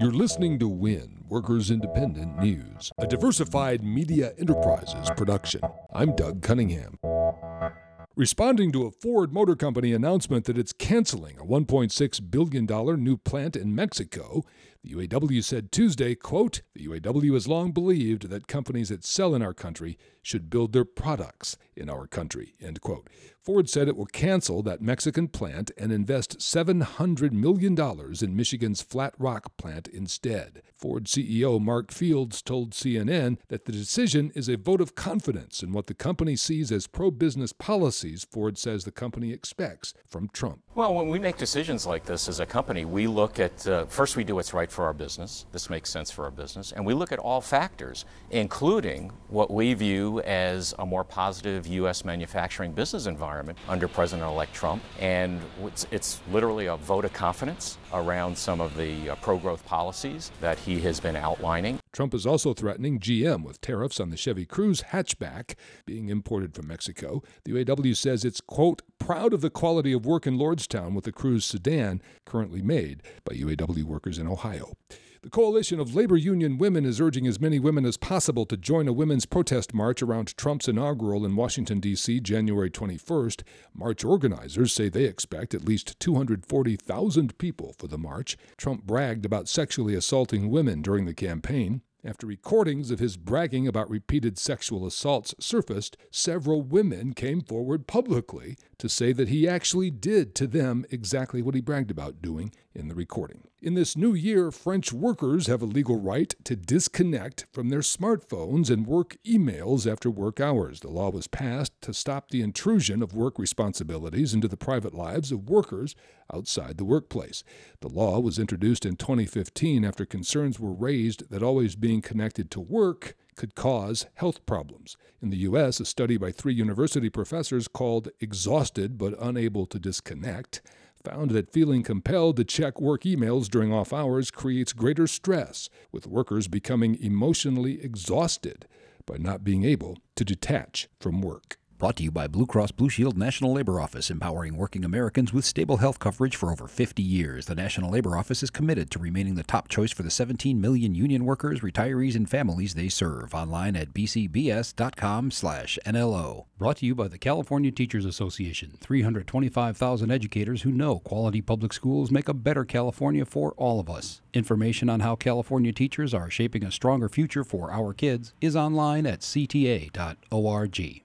You're listening to WIN, Workers Independent News, a diversified media enterprises production. I'm Doug Cunningham. Responding to a Ford Motor Company announcement that it's canceling a $1.6 billion new plant in Mexico, the UAW said Tuesday, quote, the UAW has long believed that companies that sell in our country should build their products in our country, end quote. Ford said it will cancel that Mexican plant and invest $700 million in Michigan's Flat Rock plant instead. Ford CEO Mark Fields told CNN that the decision is a vote of confidence in what the company sees as pro business policies Ford says the company expects from Trump. Well, when we make decisions like this as a company, we look at uh, first, we do what's right for our business. This makes sense for our business. And we look at all factors, including what we view as a more positive U.S. manufacturing business environment under President elect Trump. And it's, it's, literally a vote of confidence around some of the uh, pro growth policies that he has been outlining. Trump is also threatening GM with tariffs on the Chevy Cruze hatchback being imported from Mexico. The UAW says it's, quote, proud of the quality of work in Lordstown with the Cruze sedan currently made by UAW workers in Ohio. The Coalition of Labor Union Women is urging as many women as possible to join a women's protest march around Trump's inaugural in Washington, D.C., January 21st. March organizers say they expect at least 240,000 people for the march. Trump bragged about sexually assaulting women during the campaign. After recordings of his bragging about repeated sexual assaults surfaced, several women came forward publicly to say that he actually did to them exactly what he bragged about doing in the recording. In this new year, French workers have a legal right to disconnect from their smartphones and work emails after work hours. The law was passed to stop the intrusion of work responsibilities into the private lives of workers outside the workplace. The law was introduced in 2015 after concerns were raised that always being connected to work could cause health problems. In the U.S., a study by three university professors called Exhausted but Unable to Disconnect found that feeling compelled to check work emails during off hours creates greater stress, with workers becoming emotionally exhausted by not being able to detach from work. Brought to you by Blue Cross Blue Shield National Labor Office, empowering working Americans with stable health coverage for over 50 years. The National Labor Office is committed to remaining the top choice for the 17 million union workers, retirees, and families they serve. Online at bcbs.com/nlo. Brought to you by the California Teachers Association. 325,000 educators who know quality public schools make a better California for all of us. Information on how California teachers are shaping a stronger future for our kids is online at cta.org.